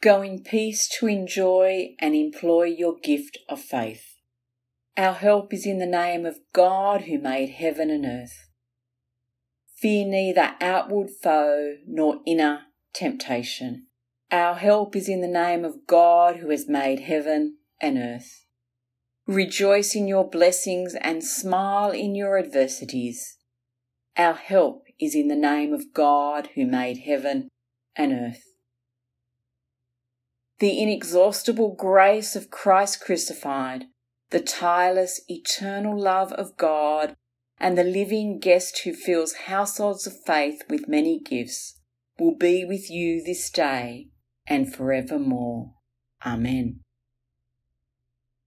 Go in peace to enjoy and employ your gift of faith. Our help is in the name of God who made heaven and earth. Fear neither outward foe nor inner temptation. Our help is in the name of God who has made heaven and earth. Rejoice in your blessings and smile in your adversities. Our help is in the name of God who made heaven and earth. The inexhaustible grace of Christ crucified, the tireless eternal love of God, and the living guest who fills households of faith with many gifts will be with you this day and forevermore. Amen.